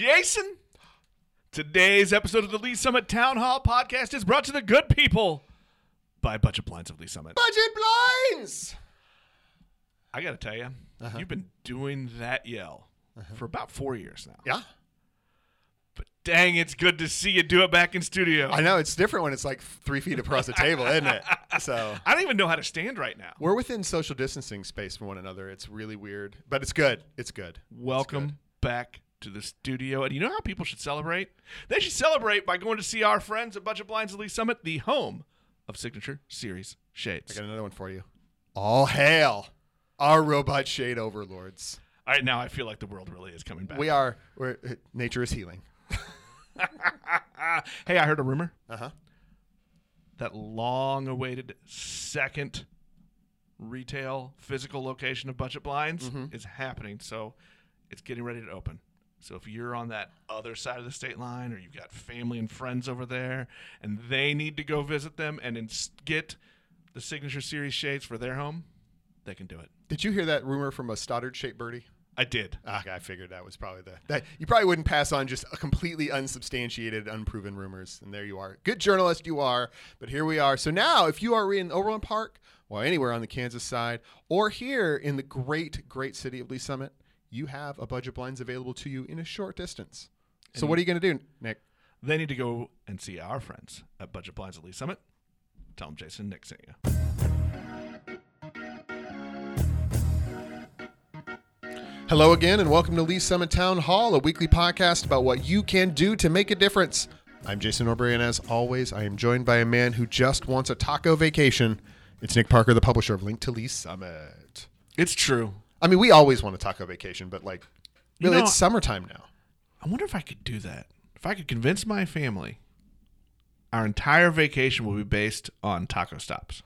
Jason. Today's episode of the Lee's Summit Town Hall podcast is brought to the good people by Budget Blinds of Lee's Summit. Budget blinds. I got to tell you, uh-huh. you've been doing that yell uh-huh. for about four years now. Yeah, But dang, it's good to see you do it back in studio. I know it's different when it's like three feet across the table, isn't it? So I don't even know how to stand right now. we're within social distancing space from one another. It's really weird, but it's good. It's good. Welcome back to the studio. And you know how people should celebrate? They should celebrate by going to see our friends at Budget Blinds Lee's Summit, the home of Signature Series Shades. I got another one for you. All hail our robot shade overlords. All right, now I feel like the world really is coming back. We are. We're, nature is healing. hey, I heard a rumor Uh huh. that long awaited second retail physical location of Budget Blinds is happening. So it's getting ready to open. So if you're on that other side of the state line or you've got family and friends over there and they need to go visit them and ins- get the signature series shades for their home, they can do it. Did you hear that rumor from a Stoddard shaped birdie? I did. Ah, I figured that was probably the that you probably wouldn't pass on just a completely unsubstantiated, unproven rumors. And there you are, good journalist you are. But here we are. So now, if you are in Overland Park or anywhere on the Kansas side, or here in the great, great city of Lee's Summit, you have a budget blinds available to you in a short distance. So what are you going to do, Nick? They need to go and see our friends at Budget Blinds at Lee's Summit. Tell them Jason Nick sent you. Hello again, and welcome to Lee's Summit Town Hall, a weekly podcast about what you can do to make a difference. I'm Jason Norbury, and as always, I am joined by a man who just wants a taco vacation. It's Nick Parker, the publisher of Link to Lee's Summit. It's true. I mean, we always want a taco vacation, but like, really, know- it's summertime now. I wonder if I could do that. If I could convince my family our entire vacation will be based on taco stops.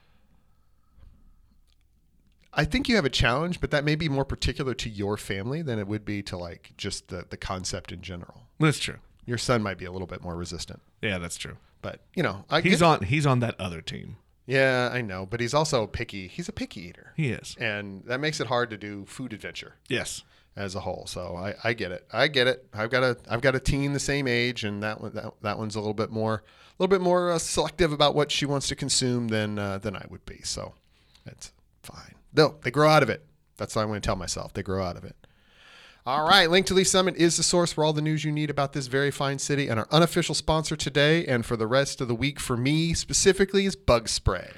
I think you have a challenge, but that may be more particular to your family than it would be to like just the, the concept in general. That's true. Your son might be a little bit more resistant, Yeah, that's true. but you know, I He's get- on he's on that other team. Yeah, I know, but he's also picky. He's a picky eater. He is. and that makes it hard to do food adventure Yes. as a whole. So I, I get it. I get it. I've got a I've got a teen the same age, and that one that, that one's a little bit more a little bit more uh, selective about what she wants to consume than uh, than I would be. So that's fine. No, they grow out of it. That's what I'm going to tell myself. They grow out of it. All right, Link to Lee's Summit is the source for all the news you need about this very fine city, and our unofficial sponsor today and for the rest of the week for me specifically is Bug Spray.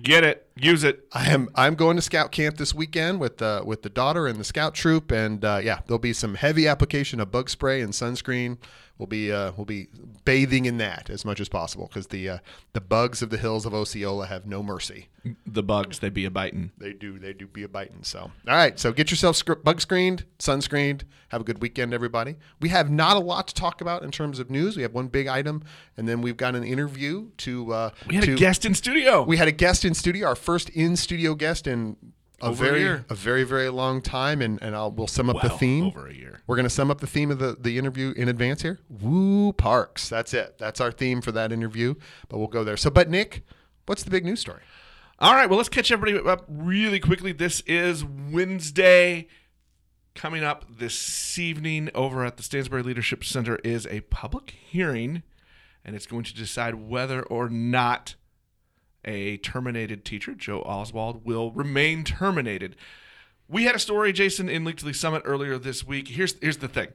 Get it. Use it. I am I'm going to scout camp this weekend with the with the daughter and the scout troop, and uh, yeah, there'll be some heavy application of bug spray and sunscreen. We'll be uh, we'll be bathing in that as much as possible because the uh, the bugs of the hills of Osceola have no mercy. The bugs, they be a biting. They do they do be a biting. So all right, so get yourself sc- bug screened, sunscreened. Have a good weekend, everybody. We have not a lot to talk about in terms of news. We have one big item, and then we've got an interview to. Uh, We had to, a guest in studio. we had a guest in studio, our first in studio guest in a Over a very year. a very very long time, and and I'll we'll sum up the theme. over a year. We're going to sum up the theme of the, the interview in advance here. Woo Parks. That's it. That's our theme for that interview. But we'll go there. So, but Nick, what's the big news story? All right, well, let's catch everybody up really quickly. This is Wednesday. Coming up this evening over at the Stansberry Leadership Center is a public hearing, and it's going to decide whether or not a terminated teacher, Joe Oswald, will remain terminated. We had a story, Jason, in Link to Lee's Summit earlier this week. Here's here's the thing: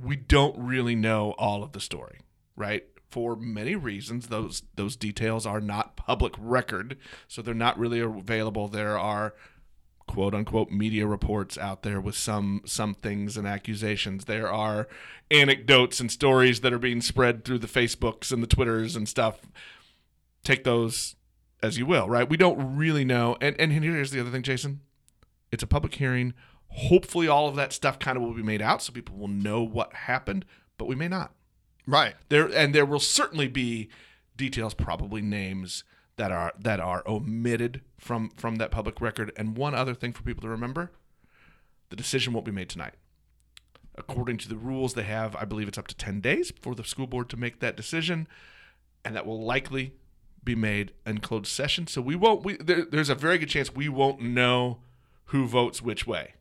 we don't really know all of the story, right? For many reasons, those those details are not public record, so they're not really available. There are quote unquote media reports out there with some some things and accusations. There are anecdotes and stories that are being spread through the Facebooks and the Twitters and stuff. Take those as you will, right? We don't really know. And and here's the other thing, Jason. It's a public hearing. Hopefully all of that stuff kind of will be made out so people will know what happened, but we may not. Right. There and there will certainly be details, probably names that are that are omitted from from that public record. And one other thing for people to remember: the decision won't be made tonight. According to the rules they have, I believe it's up to ten days for the school board to make that decision, and that will likely be made in closed session. So we won't. We there, there's a very good chance we won't know who votes which way,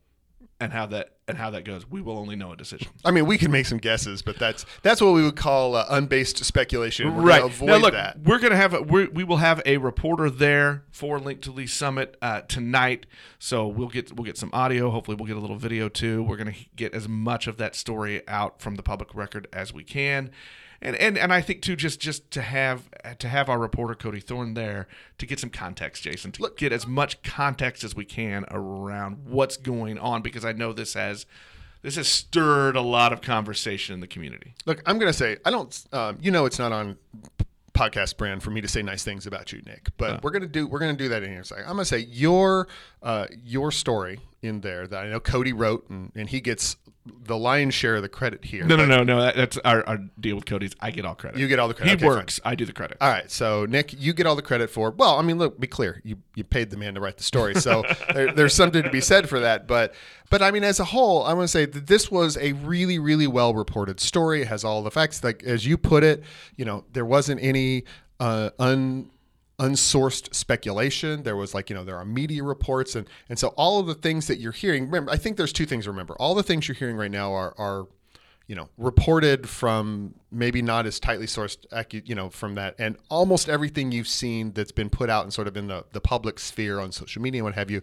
and how that and how that goes, we will only know a decision. I mean, we can make some guesses, but that's that's what we would call uh, unbased speculation. We're right. avoid now, look, that. we're gonna have a, we're, we will have a reporter there for Link to Lee's Summit uh, tonight. So we'll get we'll get some audio. Hopefully, we'll get a little video too. We're gonna get as much of that story out from the public record as we can. And, and, and I think too just just to have to have our reporter Cody Thorne there to get some context, Jason, to Look, get as much context as we can around what's going on because I know this has this has stirred a lot of conversation in the community. Look, I'm going to say I don't. Um, you know, it's not on podcast brand for me to say nice things about you, Nick. But we're gonna do we're gonna do that in here. a second. I'm gonna say your uh, your story in there that I know Cody wrote, and, and he gets the lion's share of the credit here. No, no, no, no. That, that's our, our deal with Cody's. I get all credit. You get all the credit. He Okay, fine. works. I do the credit. All right, so Nick, you get all the credit for. Well, I mean, look, be clear. You you paid the man to write the story, so there, there's something to be said for that. But but I mean, as a whole, I want to say that this was a really really well reported story. It has all the facts, like as you put it. You know, there wasn't any uh, un unsourced speculation. There was like, you know, there are media reports and and so all of the things that you're hearing, remember, I think there's two things to remember. All the things you're hearing right now are are you know, reported from maybe not as tightly sourced, you know, from that, and almost everything you've seen that's been put out and sort of in the, the public sphere on social media and what have you,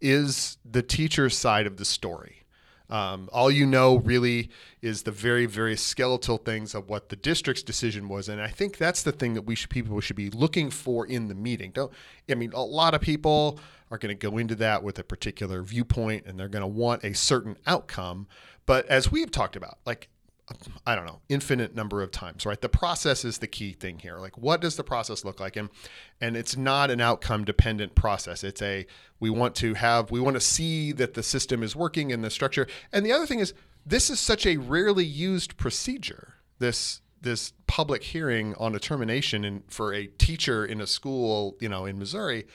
is the teacher's side of the story. Um, all you know really is the very, very skeletal things of what the district's decision was, and I think that's the thing that we should people should be looking for in the meeting. Don't I mean a lot of people are going to go into that with a particular viewpoint, and they're going to want a certain outcome. But as we've talked about, like I don't know, infinite number of times, right? The process is the key thing here. Like, what does the process look like? And and it's not an outcome dependent process. It's a we want to have we want to see that the system is working and the structure. And the other thing is, this is such a rarely used procedure. This this public hearing on a termination and for a teacher in a school, you know, in Missouri,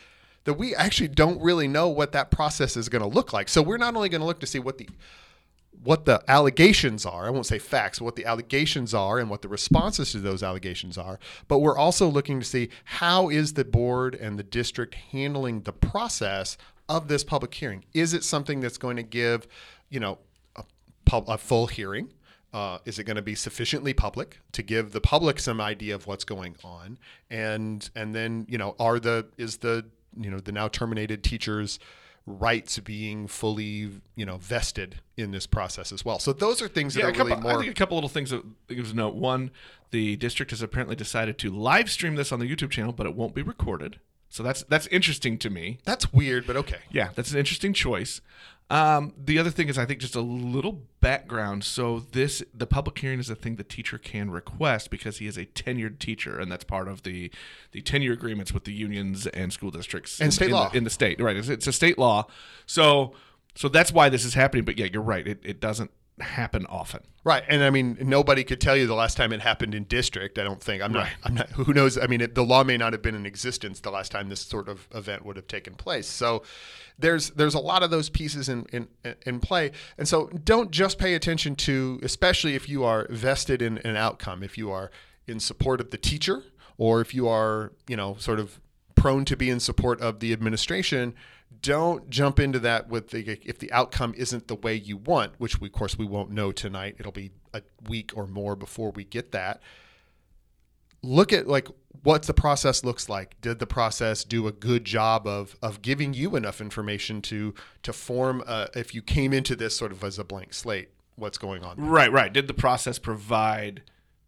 that we actually don't really know what that process is going to look like. So we're not only going to look to see what the what the allegations are. I won't say facts, what the allegations are and what the responses to those allegations are. But we're also looking to see how is the board and the district handling the process of this public hearing. Is it something that's going to give, you know, a, pub, a full hearing? Uh, is it going to be sufficiently public to give the public some idea of what's going on? And and then you know, are the is the you know the now terminated teachers rights being fully you know vested in this process as well. So those are things that Yeah, are couple, really more. I think a couple little things that gives a note. One, the district has apparently decided to live stream this on the YouTube channel, but it won't be recorded. So that's that's interesting to me. that's weird, but okay. Yeah, that's an interesting choice. Um, the other thing is, I think just a little background. So this, the public hearing is a thing the teacher can request because he is a tenured teacher, and that's part of the the tenure agreements with the unions and school districts And in, state in law. the, in the state. Right, it's, it's a state law. So so that's why this is happening. But yeah, you're right. It, it doesn't happen often. Right, and I mean nobody could tell you the last time it happened in district. I don't think I'm not. I'm not. Who knows? I mean, it, the law may not have been in existence the last time this sort of event would have taken place. So there's there's a lot of those pieces in in, in play, and so don't just pay attention to, especially if you are vested in an outcome. If you are in support of the teacher, or if you are you know sort of prone to be in support of the administration don't jump into that with the if the outcome isn't the way you want which we, of course we won't know tonight it'll be a week or more before we get that look at like what the process looks like did the process do a good job of of giving you enough information to to form a, if you came into this sort of as a blank slate what's going on Right, right. Did the process provide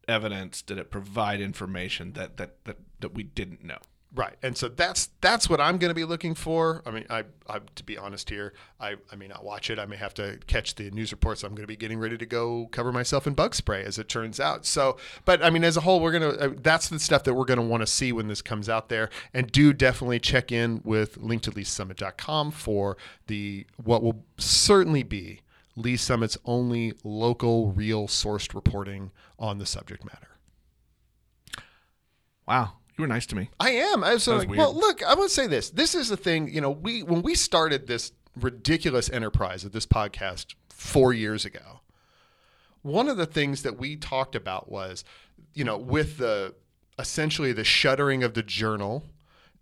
evidence? Did it provide information that that that, that we didn't know? Right, and so that's that's what I'm going to be looking for. I mean, I, I to be honest here, I, I may not watch it. I may have to catch the news reports. I'm going to be getting ready to go cover myself in bug spray, as it turns out. So, but I mean, as a whole, we're gonna uh, that's the stuff that we're going to want to see when this comes out there. And do definitely check in with linktoleessummit.com for the what will certainly be Lee's Summit's only local, real sourced reporting on the subject matter. Wow, you were nice to me. I am. I was like, weird. well, look, I would say this. This is the thing, you know, we when we started this ridiculous enterprise of this podcast 4 years ago. One of the things that we talked about was, you know, with the essentially the shuttering of the journal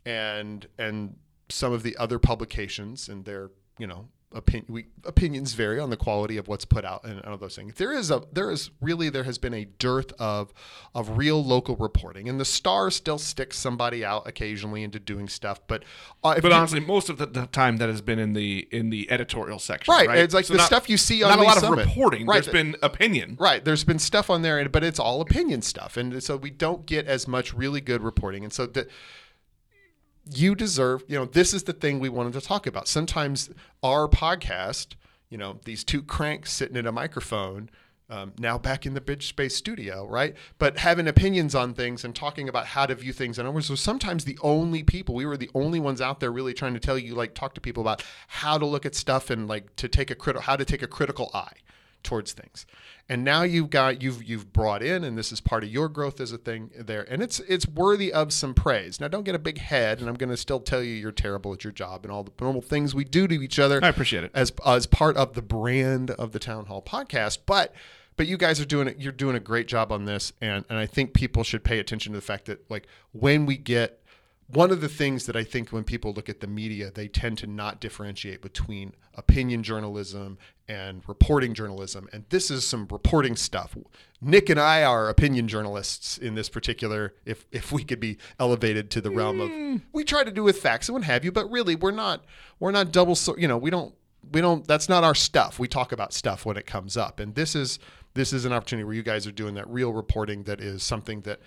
and and some of the other publications and their, you know, opinion we opinions vary on the quality of what's put out and all those things. There is a there is really there has been a dearth of of real local reporting, and the Star still sticks somebody out occasionally into doing stuff, but uh, But honestly, most of the, the time that has been in the in the editorial section, Right, right? it's like the stuff you see on not a lot of reporting. Right. There's been opinion. Right. There's been stuff on there, but it's all opinion stuff, and so we don't get as much really good reporting. And so the, you deserve. You know, this is the thing we wanted to talk about. Sometimes our podcast, you know, these two cranks sitting at a microphone. Um, now back in the Bridge Space studio, right? But having opinions on things and talking about how to view things, and I was sometimes the only people. We were the only ones out there really trying to tell you, like, talk to people about how to look at stuff and like to take a critical, how to take a critical eye towards things. And now you've got you've you've brought in, and this is part of your growth as a thing there, and it's it's worthy of some praise. Now, don't get a big head, and I'm going to still tell you you're terrible at your job and all the normal things we do to each other. I appreciate it. as as part of the brand of the Town Hall podcast, but. But you guys are doing it. You're doing a great job on this, and, and I think people should pay attention to the fact that like when we get one of the things that I think when people look at the media, they tend to not differentiate between opinion journalism and reporting journalism. And this is some reporting stuff. Nick and I are opinion journalists in this particular, if if we could be elevated to the realm of mm. we try to do with facts and what have you, but really we're not we're not double so you know, we don't we don't that's not our stuff. We talk about stuff when it comes up. And this is this is an opportunity where you guys are doing that real reporting that is something that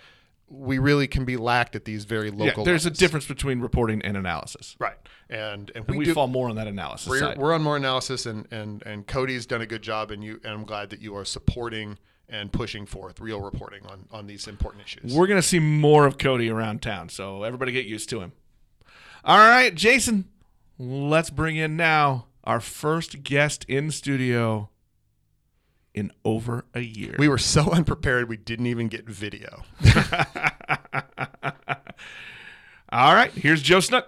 we really can be lacked at these very local. Yeah, there's a difference between reporting and analysis. right? And and We, we, do, fall more on that analysis we're, side. we're on more analysis, and and and Cody's done a good job, and you and I'm glad that you are supporting and pushing forth real reporting on on these important issues. We're going to see more of Cody around town, so everybody get used to him. All right, Jason, let's bring in now our first guest in studio in over a year. we were so unprepared, we didn't even get video. All right, here's Joe Snook.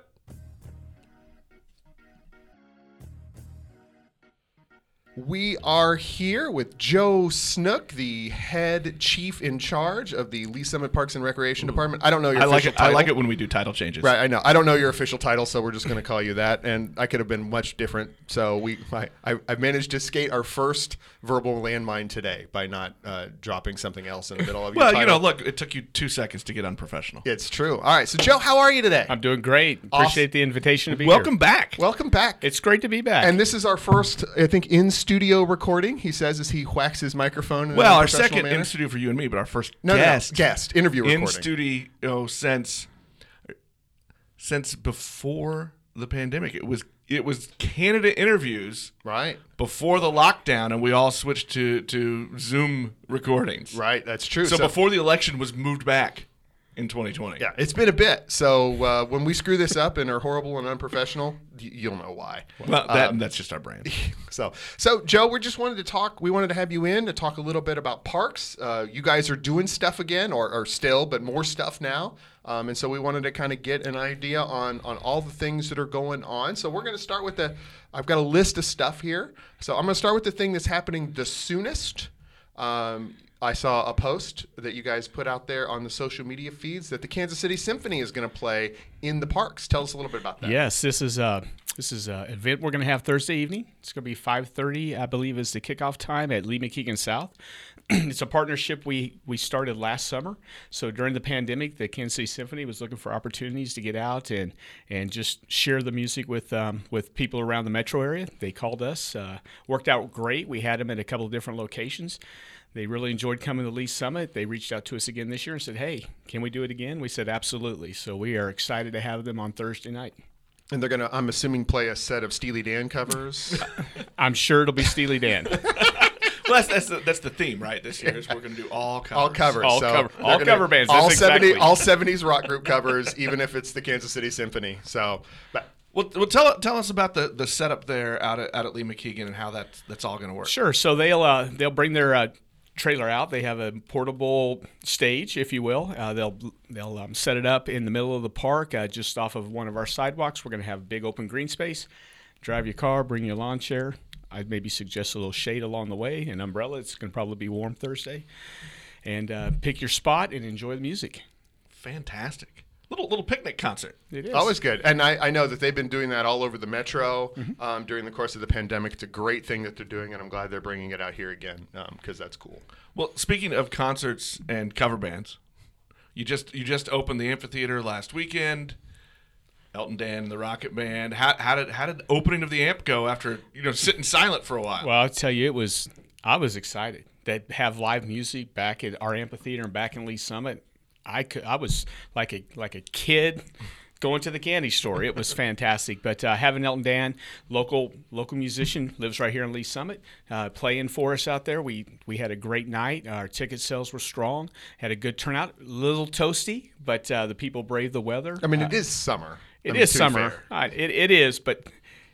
We are here with Joe Snook, the head chief in charge of the Lee's Summit Parks and Recreation Department. I don't know your I like official it. I title. like it when we do title changes. Right, I know. I don't know your official title, so we're just going to call you that. And I could have been much different. So we, I, I, I managed to skate our first verbal landmine today by not uh, dropping something else in the middle of your Well, title. you know, look, it took you two seconds to get unprofessional. it's true. All right, so Joe, how are you today? I'm doing great. Appreciate the invitation to be here. Welcome here. back. Welcome back. It's great to be back. and this is our first, I think, in studio recording. He says as he whacks his microphone. In well, a our second manner. in studio for you and me, but our first no, no, no, guest guest interview in recording. studio since since before the pandemic. It was it was Canada interviews right, before the lockdown, and we all switched to to Zoom recordings. right. That's true. So, before the election was moved back in 2020. Yeah, it's been a bit. So uh, when we screw this up and are horrible and unprofessional, you'll know why. Well, that, Um, that's just our brand. So, so Joe, we just wanted to talk. We wanted to have you in to talk a little bit about parks. Uh, you guys are doing stuff again, or, or still, but more stuff now. Um, and so we wanted to kind of get an idea on on all the things that are going on. So we're going to start with the. I've got a list of stuff here. So I'm going to start with the thing that's happening the soonest. Um, I saw a post that you guys put out there on the social media feeds that the Kansas City Symphony is going to play in the parks. Tell us a little bit about that. yes, this is uh this is an event we're going to have Thursday evening. It's going to be 5:30, I believe, is the kickoff time at Lea McKeighan South. it's a partnership we we started last summer. So during the pandemic, the Kansas City Symphony was looking for opportunities to get out and and just share the music with um, with people around the metro area. They called us, uh, worked out great. We had them at a couple of different locations. They really enjoyed coming to Lee's Summit. They reached out to us again this year and said, "Hey, can we do it again?" We said, "Absolutely." So we are excited to have them on Thursday night. And they're going to, I'm assuming, play a set of Steely Dan covers. I'm sure it'll be Steely Dan. well, that's that's the, that's the theme, right? This year is we're going to do all covers. all covers. All so cover- all gonna- cover bands, All that's 70, exactly. all 70s rock group covers, even if it's the Kansas City Symphony. So, but Well, well, tell tell us about the, the setup there out at out at Lea McKeighan and how that's that's all going to work. Sure. So they'll uh, they'll bring their uh, trailer out. They have a portable stage, if you will. Uh, they'll they'll um, set it up in the middle of the park, uh, just off of one of our sidewalks. We're going to have big open green space. Drive your car, bring your lawn chair. I'd maybe suggest a little shade along the way, an umbrella. It's going to probably be warm Thursday, and uh, pick your spot and enjoy the music. Fantastic. Little little picnic concert. It is. Always good. And I, I know that they've been doing that all over the metro Mm-hmm. um, during the course of the pandemic. It's a great thing that they're doing, and I'm glad they're bringing it out here again because that's cool. Well, speaking of concerts and cover bands, you just you just opened the amphitheater last weekend. Elton Dan and the Rocket Band. How, how did how did the opening of the amp go after you know sitting silent for a while? Well, I'll tell you, it was. I was excited that have live music back at our amphitheater and back in Lee's Summit. I could. I was like a like a kid going to the candy store. It was fantastic. But uh, having Elton Dan, local local musician, lives right here in Lee's Summit, uh, playing for us out there. We we had a great night. Our ticket sales were strong. Had a good turnout. A little toasty, but uh, the people braved the weather. I mean, it is summer. It I mean, is summer. fair. Uh, it, it is, but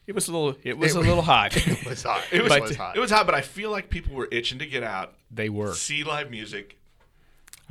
it was a little. It was It a little hot. It was hot. it was, but- was hot. it was hot, but I feel like people were itching to get out, they were. see live music,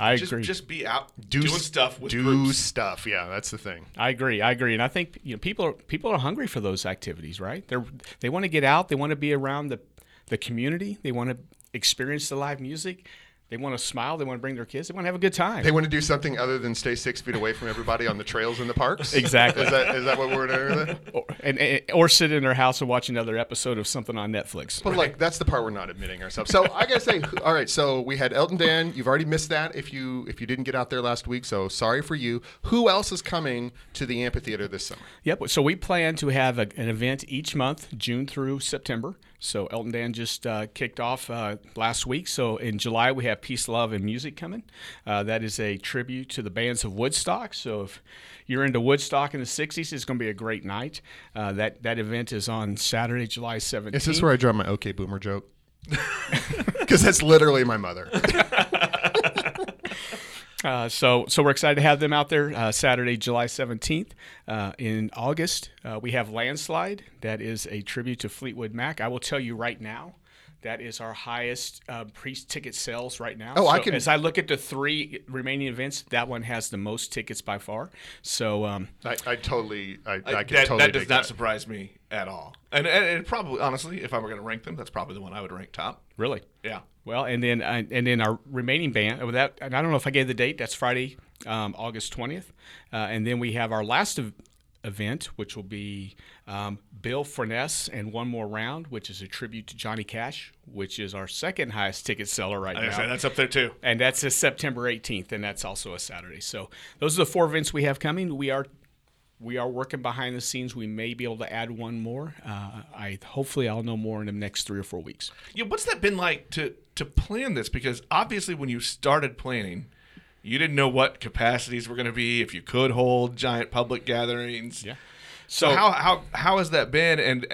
I just agree. just be out do doing stuff with do groups. stuff. Yeah, that's the thing. I agree. I agree, and I think you know people are people are hungry for those activities, right? They're they want to get out. They want to be around the the community. They want to experience the live music. They want to smile. They want to bring their kids. They want to have a good time. They want to do something other than stay six feet away from everybody on the trails in the parks. Exactly. Is that is that what we're doing? or, and, and- or sit in their house and watch another episode of something on Netflix. But like that's the part we're not admitting ourselves. So I gotta say, all right. So we had Elton Dan. You've already missed that if you if you didn't get out there last week. So sorry for you. Who else is coming to the amphitheater this summer? Yep. So we plan to have a, an event each month, June through September. So Elton Dan just uh, kicked off uh, last week. So in July we have Peace, Love, and Music coming. Uh, that is a tribute to the bands of Woodstock. So if you're into Woodstock in the '60s, it's going to be a great night. Uh, that that event is on Saturday, July 17th. Is this where I draw my OK Boomer joke? Because that's literally my mother. Uh, so, so we're excited to have them out there uh, Saturday, July 17th. Uh, in August, uh, we have Landslide. That is a tribute to Fleetwood Mac. I will tell you right now, that is our highest uh, pre-ticket sales right now. Oh, I can- As I look at the three remaining events, that one has the most tickets by far. So, um, I, I totally, I, I can that, totally that does not that. surprise me at all. And, and and probably honestly, if I were going to rank them, that's probably the one I would rank top. really, Yeah. Well, and then uh, and then our remaining band. uh, That and I don't know if I gave the date. That's Friday, um, August twentieth, uh, and then we have our last ev- event, which will be um, Bill Furness and one more round, which is a tribute to Johnny Cash, which is our second highest ticket seller right now. say that's up there too. and that's a September 18th, and that's also a Saturday. So those are the four events we have coming. We are we are working behind the scenes. We may be able to add one more. Uh, I hopefully I'll know more in the next three or four weeks. Yeah, what's that been like to to plan this? Because obviously, when you started planning, you didn't know what capacities were going to be, if you could hold giant public gatherings. Yeah. So, how how how has that been? And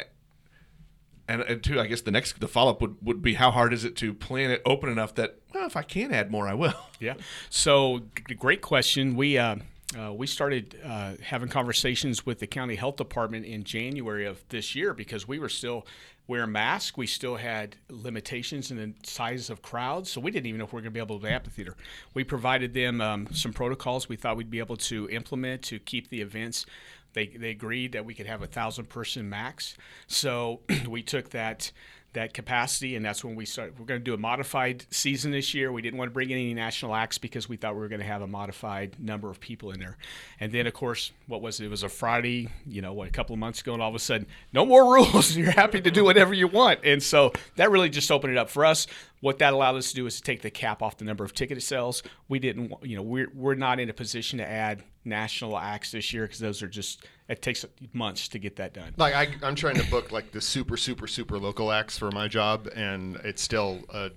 and and two, I guess the next the follow up would would be how hard is it to plan it open enough that well, if I can add more, I will. Yeah. So, great question. We uh, uh, we started uh, having conversations with the county health department in January of this year because we were still wearing masks. We still had limitations in the size of crowds, so we didn't even know if we were going to be able to do the amphitheater. We provided them um, some protocols we thought we'd be able to implement to keep the events. They, they agreed that we could have a thousand person max. So we took that that capacity, and that's when we started. We're going to do a modified season this year. We didn't want to bring in any national acts because we thought we were going to have a modified number of people in there. And then, of course, what was it? It was a Friday, you know, what, a couple of months ago, and all of a sudden, no more rules. You're happy to do whatever you want. And so that really just opened it up for us. What that allowed us to do is to take the cap off the number of ticket sales. We didn't, you know, we're we're not in a position to add national acts this year because those are just it takes months to get that done. Like I, I'm trying to book like the super, super, super local acts for my job, and it's still a,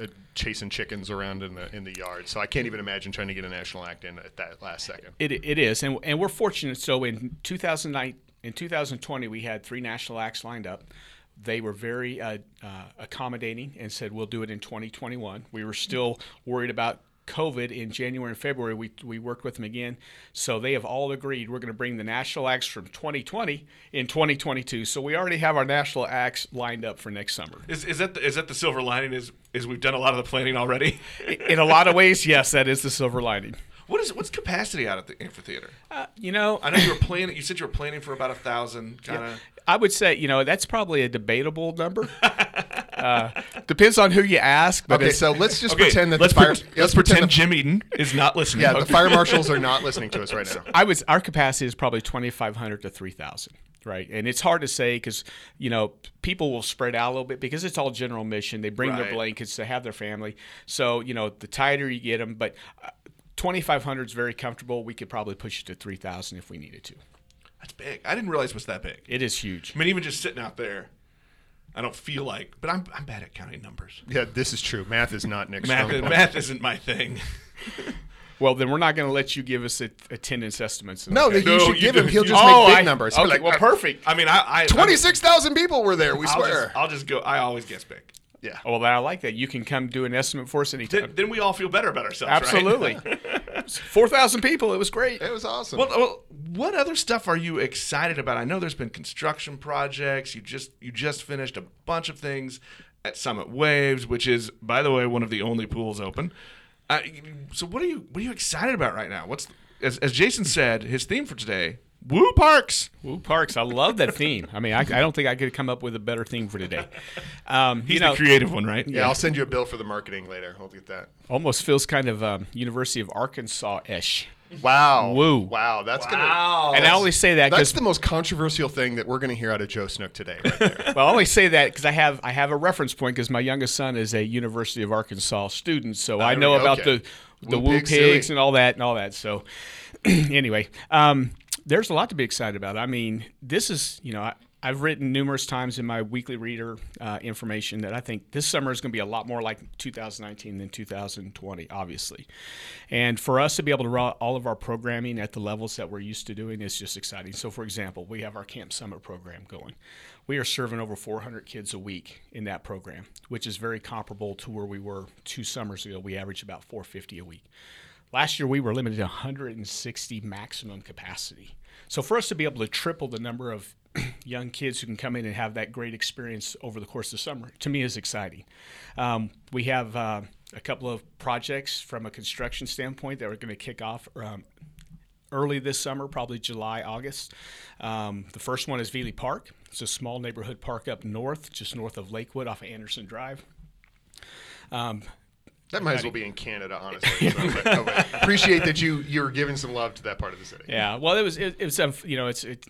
uh, chasing chickens around in the in the yard. So I can't even imagine trying to get a national act in at that last second. It, it is, and, and we're fortunate. So in 2009, in 2020, we had three national acts lined up. They were very uh, uh, accommodating and said we'll do it in 2021. We were still worried about COVID in January and February. We, we worked with them again, so they have all agreed we're going to bring the national acts from 2020 in 2022. So we already have our national acts lined up for next summer. Is, is that the, is that the silver lining? Is is we've done a lot of the planning already? in a lot of ways, yes, that is the silver lining. What is what's capacity out at the amphitheater? Uh, you know, I know you were planning. You said you were planning for about a thousand, kind of. I would say, you know, that's probably a debatable number. Uh, depends on who you ask. But Okay, so let's just Okay, pretend that let's, the fire. pre- let's pretend Jim Eden is not listening. yeah, the fire marshals are not listening to us right now. I was our capacity is probably 2,500 to 3,000, right? And it's hard to say because you know people will spread out a little bit because it's all general mission. They bring Right. their blankets, they have their family. So you know the tighter you get them, but uh, 2,500 is very comfortable. We could probably push it to 3,000 if we needed to. That's big. I didn't realize it was that big. It is huge. I mean, even just sitting out there, I don't feel like. But I'm I'm bad at counting numbers. Yeah, this is true. Math is not Nick's Math, math isn't my thing. Well, then we're not going to let you give us a, attendance estimates. No, okay? that No, you should you give him. He'll just oh, make big I- numbers. Okay, He'll like, well, perfect. I mean, I, I Twenty-six thousand people were there. We I'll swear. just, I'll just go. I always guess big. Yeah. Well, then I like that. You can come do an estimate for us anytime. Then, then we all feel better about ourselves. right? Absolutely. 4,000 people. It was great. It was awesome. Well, well, what other stuff are you excited about? I know there's been construction projects. You just you just finished a bunch of things at Summit Waves, which is, by the way, one of the only pools open. Uh, so what are you what are you excited about right now? What's as, as Jason said, his theme for today: Woo Parks. Woo Parks. I love that theme. I mean, I, I don't think I could come up with a better theme for today. Um, He's you know, the creative one, right? yeah, I'll send you a bill for the marketing later. We'll get that. almost feels kind of um, University of Arkansas ish. Wow. Woo. Wow. That's gonna. Wow. And I always say that That's because the most controversial thing that we're going to hear out of Joe Snook today. Right there. well, I always say that because I have I have a reference point because my youngest son is a University of Arkansas student, so I know we about Okay. the the Woo woo pigs pigs, silly. and all that and all that. So anyway, um, there's a lot to be excited about. I mean, this is you know. I, I've written numerous times in my weekly reader uh, information that I think this summer is going to be a lot more like 2019 than 2020, obviously. And for us to be able to run all of our programming at the levels that we're used to doing is just exciting. So, for example, we have our Camp Summit program going. We are serving over 400 kids a week in that program, which is very comparable to where we were two summers ago. We averaged about 450 a week. Last year, we were limited to 160 maximum capacity. So, for us to be able to triple the number of young kids who can come in and have that great experience over the course of summer, to me, is exciting. Um, we have uh, a couple of projects from a construction standpoint that are going to kick off um, early this summer, probably July, August. Um, the first one is Veely Park. It's a small neighborhood park up north, just north of Lakewood off of Anderson Drive. Um, That might as well be in Canada, honestly. So, but. Appreciate that you you were giving some love to that part of the city. Yeah, well, it was it, it was um, you know it's it,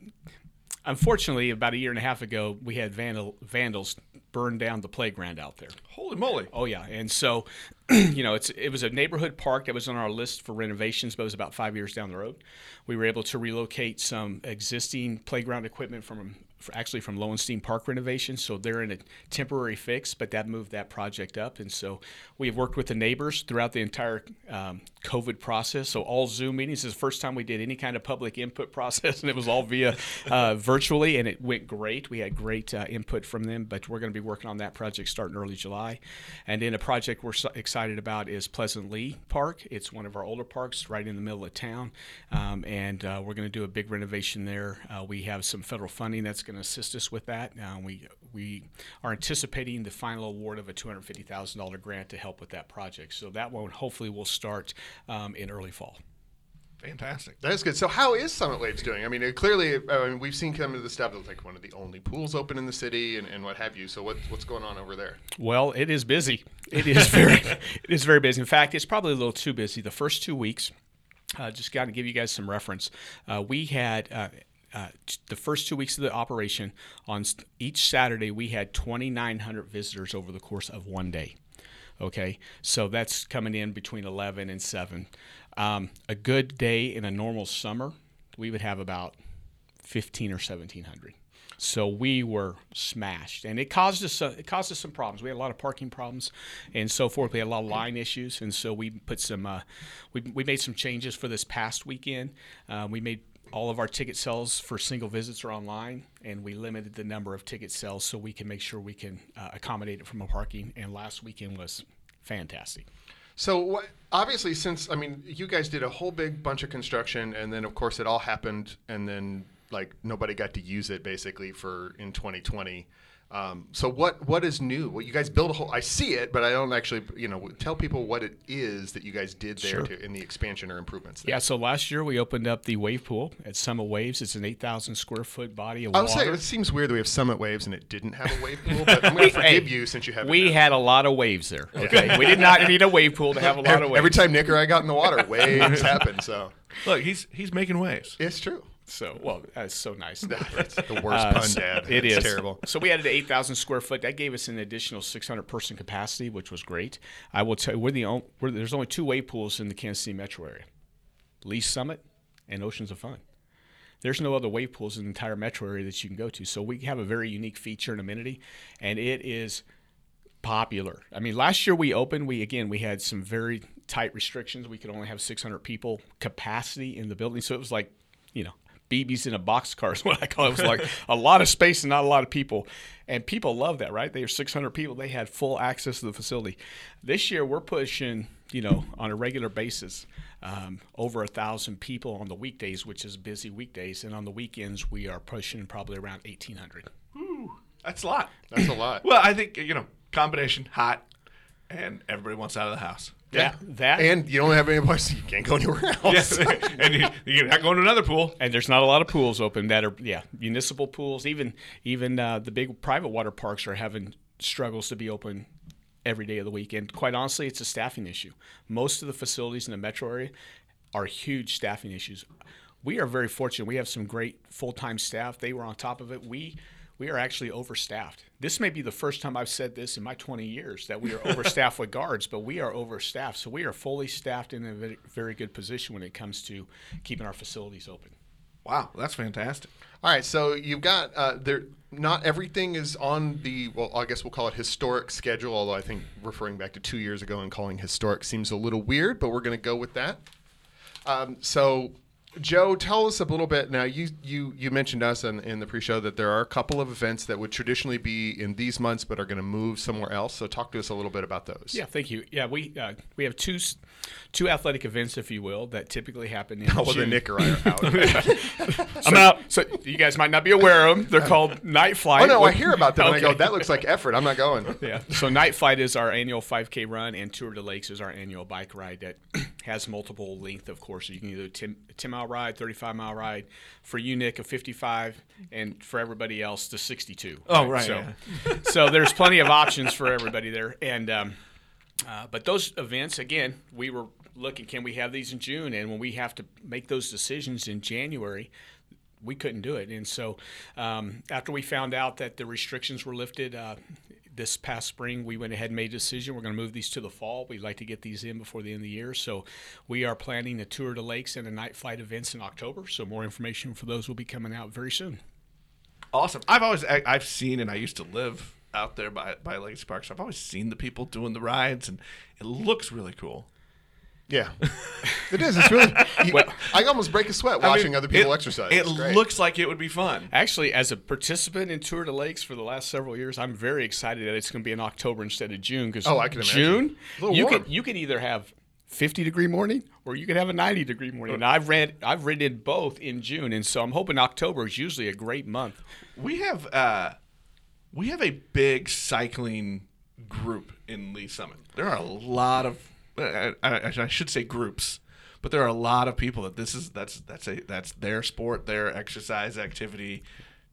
unfortunately about a year and a half ago we had vandal vandals burn down the playground out there. Holy moly. Oh yeah, and so you know it's it was a neighborhood park that was on our list for renovations, but it was about five years down the road. We were able to relocate some existing playground equipment from actually from Lowenstein Park renovation. so they're in a temporary fix, but that moved that project up, and so we have worked with the neighbors throughout the entire um, COVID process. So all Zoom meetings is the first time we did any kind of public input process, and it was all via uh, virtually, and it went great. We had great uh, input from them, but we're going to be working on that project starting early July. And then a project we're so excited about is Pleasant Lea Park. It's one of our older parks right in the middle of town, um, and uh, we're going to do a big renovation there. Uh, we have some federal funding that's going to assist us with that. Uh, we we are anticipating the final award of a two hundred fifty thousand dollar grant to help with that project. So that one hopefully will start um, in early fall. Fantastic. That is good. So, how is Summit Waves doing? I mean, it clearly, I mean, we've seen come to the step of like one of the only pools open in the city and, and what have you. So, what, what's going on over there? Well, it is busy. It is very, it is very busy. In fact, it's probably a little too busy. The first two weeks, uh, just got to give you guys some reference. Uh, we had uh, uh, the first two weeks of the operation on each Saturday, we had 2,900 visitors over the course of one day. Okay, so that's coming in between 11 and 7. Um, a good day in a normal summer, we would have about 15 or 1700. So we were smashed, and it caused us uh, it caused us some problems. We had a lot of parking problems, and so forth. We had a lot of line issues, and so we put some uh, we we made some changes for this past weekend. Uh, we made all of our ticket sales for single visits are online, and we limited the number of ticket sales so we can make sure we can uh, accommodate it from a parking. And last weekend was fantastic. So, obviously, since, I mean, you guys did a whole big bunch of construction, and then, of course, it all happened, and then, like, nobody got to use it basically for in 2020. Um, so what what is new? What you guys build a whole? I see it, but I don't actually. You know, tell people what it is that you guys did there Sure. to, in the expansion or improvements. There. Yeah, so last year we opened up the wave pool at Summit Waves. It's an 8,000 square foot body of I water. say it seems weird that we have Summit Waves and it didn't have a wave pool, but I'm going to forgive you since you have. we now. had a lot of waves there. Okay, we did not need a wave pool to have a lot of waves. Every time Nick or I got in the water, waves happened. So Look, he's he's making waves. it's true. So, well, that's so nice. That's the worst Uh, pun, so- Dad. It is terrible. So we added 8,000 square foot. That gave us an additional 600 person capacity, which was great. I will tell you, we're the only, we're, there's only two wave pools in the Kansas City metro area: Lee Summit and Oceans of Fun. There's no other wave pools in the entire metro area that you can go to. So we have a very unique feature and amenity, and it is popular. I mean, last year we opened, we again we had some very tight restrictions. We could only have 600 people capacity in the building, so it was like, you know, BBs in a boxcar is what I call it. It was like a lot of space and not a lot of people, and people love that, right? They were 600 people. They had full access to the facility. This year we're pushing, you know, on a regular basis. Um, over a thousand people on the weekdays, which is busy weekdays, and on the weekends we are pushing probably around 1,800. Ooh, That's a lot. That's a lot. Well, I think you know combination hot, and everybody wants out of the house. Yeah, that And you don't have any place. You can't go anywhere else. Yes, and you, you're not going to another pool. and there's not a lot of pools open that are yeah municipal pools. Even even uh, the big private water parks are having struggles to be open every day of the week. And quite honestly it's a staffing issue. Most of the facilities in the metro area are huge staffing issues. We are very fortunate. We have some great full-time staff. They were on top of it. We we are actually overstaffed. This may be the first time I've said this in my 20 years that we are overstaffed with guards, but we are overstaffed. So we are fully staffed in a very, good position when it comes to keeping our facilities open. Wow, that's fantastic. All right, so you've got uh, there. Not everything is on the well. I guess we'll call it historic schedule. Although I think referring back to two years ago and calling historic seems a little weird, but we're going to go with that. Um, so, Joe, tell us a little bit. Now, you you you mentioned us in, in the pre-show that there are a couple of events that would traditionally be in these months, but are going to move somewhere else. So, talk to us a little bit about those. Yeah, thank you. Yeah, we uh, we have two two athletic events, if you will, that typically happen in Oh, well, June. then Nick or I are out. I'm out. So you guys might not be aware of them. They're called Night Flight. oh no, I hear about them and I go, that looks like effort. I'm not going. Yeah. So Night Flight is our annual 5K run, and Tour de Lakes is our annual bike ride that has multiple length of courses. You can either 10, a 10 mile ride, 35 mile ride. For you, Nick, a 55, and for everybody else, the 62. Oh, right, So, yeah. so there's plenty of options for everybody there, and um, uh, but those events, again, we were looking, can we have these in June? And when we have to make those decisions in January, we couldn't do it. And so um, after we found out that the restrictions were lifted uh, this past spring, we went ahead and made a decision. We're going to move these to the fall. We'd like to get these in before the end of the year. So we are planning a Tour de Lakes and a night flight events in October. So more information for those will be coming out very soon. Awesome. I've always I've seen and I used to live out there by by Legacy Park, so I've always seen the people doing the rides, and it looks really cool. Yeah, it is. It's really. You, I almost break a sweat watching I mean, other people it- exercise. It looks like it would be fun. Actually, as a participant in Tour de Lakes for the last several years, I'm very excited that it's going to be in October instead of June. Because Oh, I can imagine. June, A little you warm. can you can either have 50 degree morning or you can have a 90 degree morning. And I've read I've ridden both in June, and so I'm hoping October is usually a great month. We have uh, we have a big cycling group in Lee's Summit. There are a lot of I, I, I should say groups, but there are a lot of people that this is that's that's a that's their sport, their exercise activity.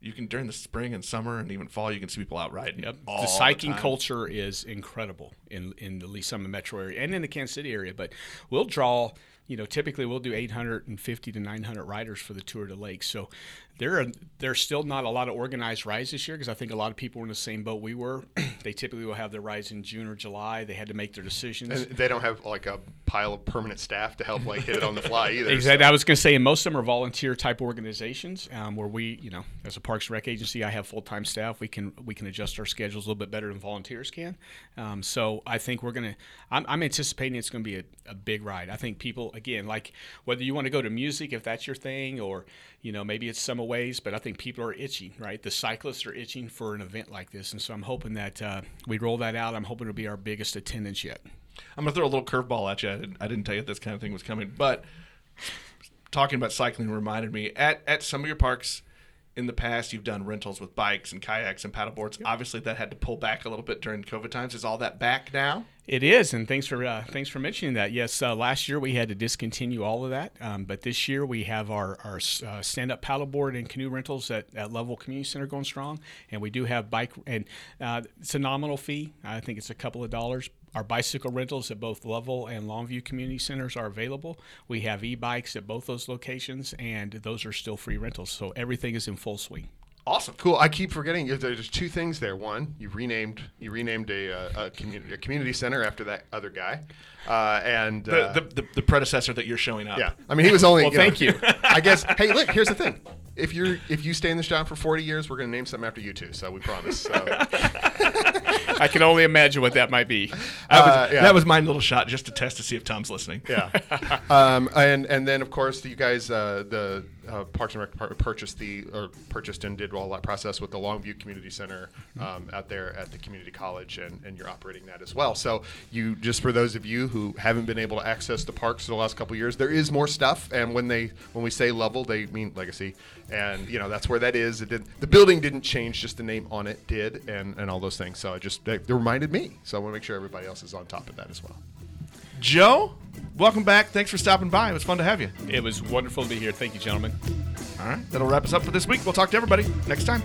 You can during the spring and summer and even fall, you can see people out riding. Yep. the cycling time. culture is incredible in in the Lee's Summit metro area and in the Kansas City area. But we'll draw. You know, typically we'll do 850 to 900 riders for the Tour de Lakes. So there are there's still not a lot of organized rides this year because I think a lot of people were in the same boat we were. they typically will have their rides in June or July. They had to make their decisions. And they don't have like a pile of permanent staff to help like hit it on the fly either. Exactly. I was going to say, and most of them are volunteer type organizations um, where we, you know, as a Parks and Rec agency, I have full time staff. We can we can adjust our schedules a little bit better than volunteers can. Um, so I think we're going to. I'm, I'm anticipating it's going to be a, a big ride. I think people again, like whether you want to go to music if that's your thing, or you know maybe it's some ways, but I think people are itching, right? The cyclists are itching for an event like this, and so I'm hoping that uh, we roll that out. I'm hoping it'll be our biggest attendance yet. I'm gonna throw a little curveball at you. I didn't, I didn't tell you this kind of thing was coming, but talking about cycling reminded me at at some of your parks, in the past you've done rentals with bikes and kayaks and paddle paddleboards. Obviously, that had to pull back a little bit during COVID times. Is all that back now? It is, and thanks for uh, thanks for mentioning that. Yes, uh, last year we had to discontinue all of that, um, but this year we have our our uh, stand up paddleboard and canoe rentals at, at Lovell Community Center going strong, and we do have bike and uh, it's a nominal fee. I think it's a couple of dollars. Our bicycle rentals at both Lovell and Longview Community Centers are available. We have e-bikes at both those locations, and those are still free rentals. So everything is in full swing. Awesome. Cool. I keep forgetting. There's two things there. One, you renamed you renamed a, uh, a community a community center after that other guy, uh, and The, uh, the, the, the predecessor that you're showing up. yeah. I mean, he was only. Well, you know, thank you. I guess. Hey, look. Here's the thing. If you're if you stay in this job for 40 years, we're going to name something after you too. So we promise. So, I can only imagine what that might be. That was, Uh, yeah. that was my little shot just to test to see if Tom's listening. yeah. Um, and and then of course you guys uh, the uh, Parks and Rec purchased the or purchased and did all that process with the Longview Community Center um, out there at the community college, and, and you're operating that as well. So you just for those of you who haven't been able to access the parks for the last couple of years, there is more stuff. And when they when we say Lovell, they mean legacy, and you know that's where that is. It did the building didn't change, just the name on it did, and and all those things. So it just they reminded me. So I want to make sure everybody else is on top of that as well. Joe, welcome back. Thanks for stopping by. It was fun to have you. It was wonderful to be here. Thank you, gentlemen. All right. That'll wrap us up for this week. We'll talk to everybody next time.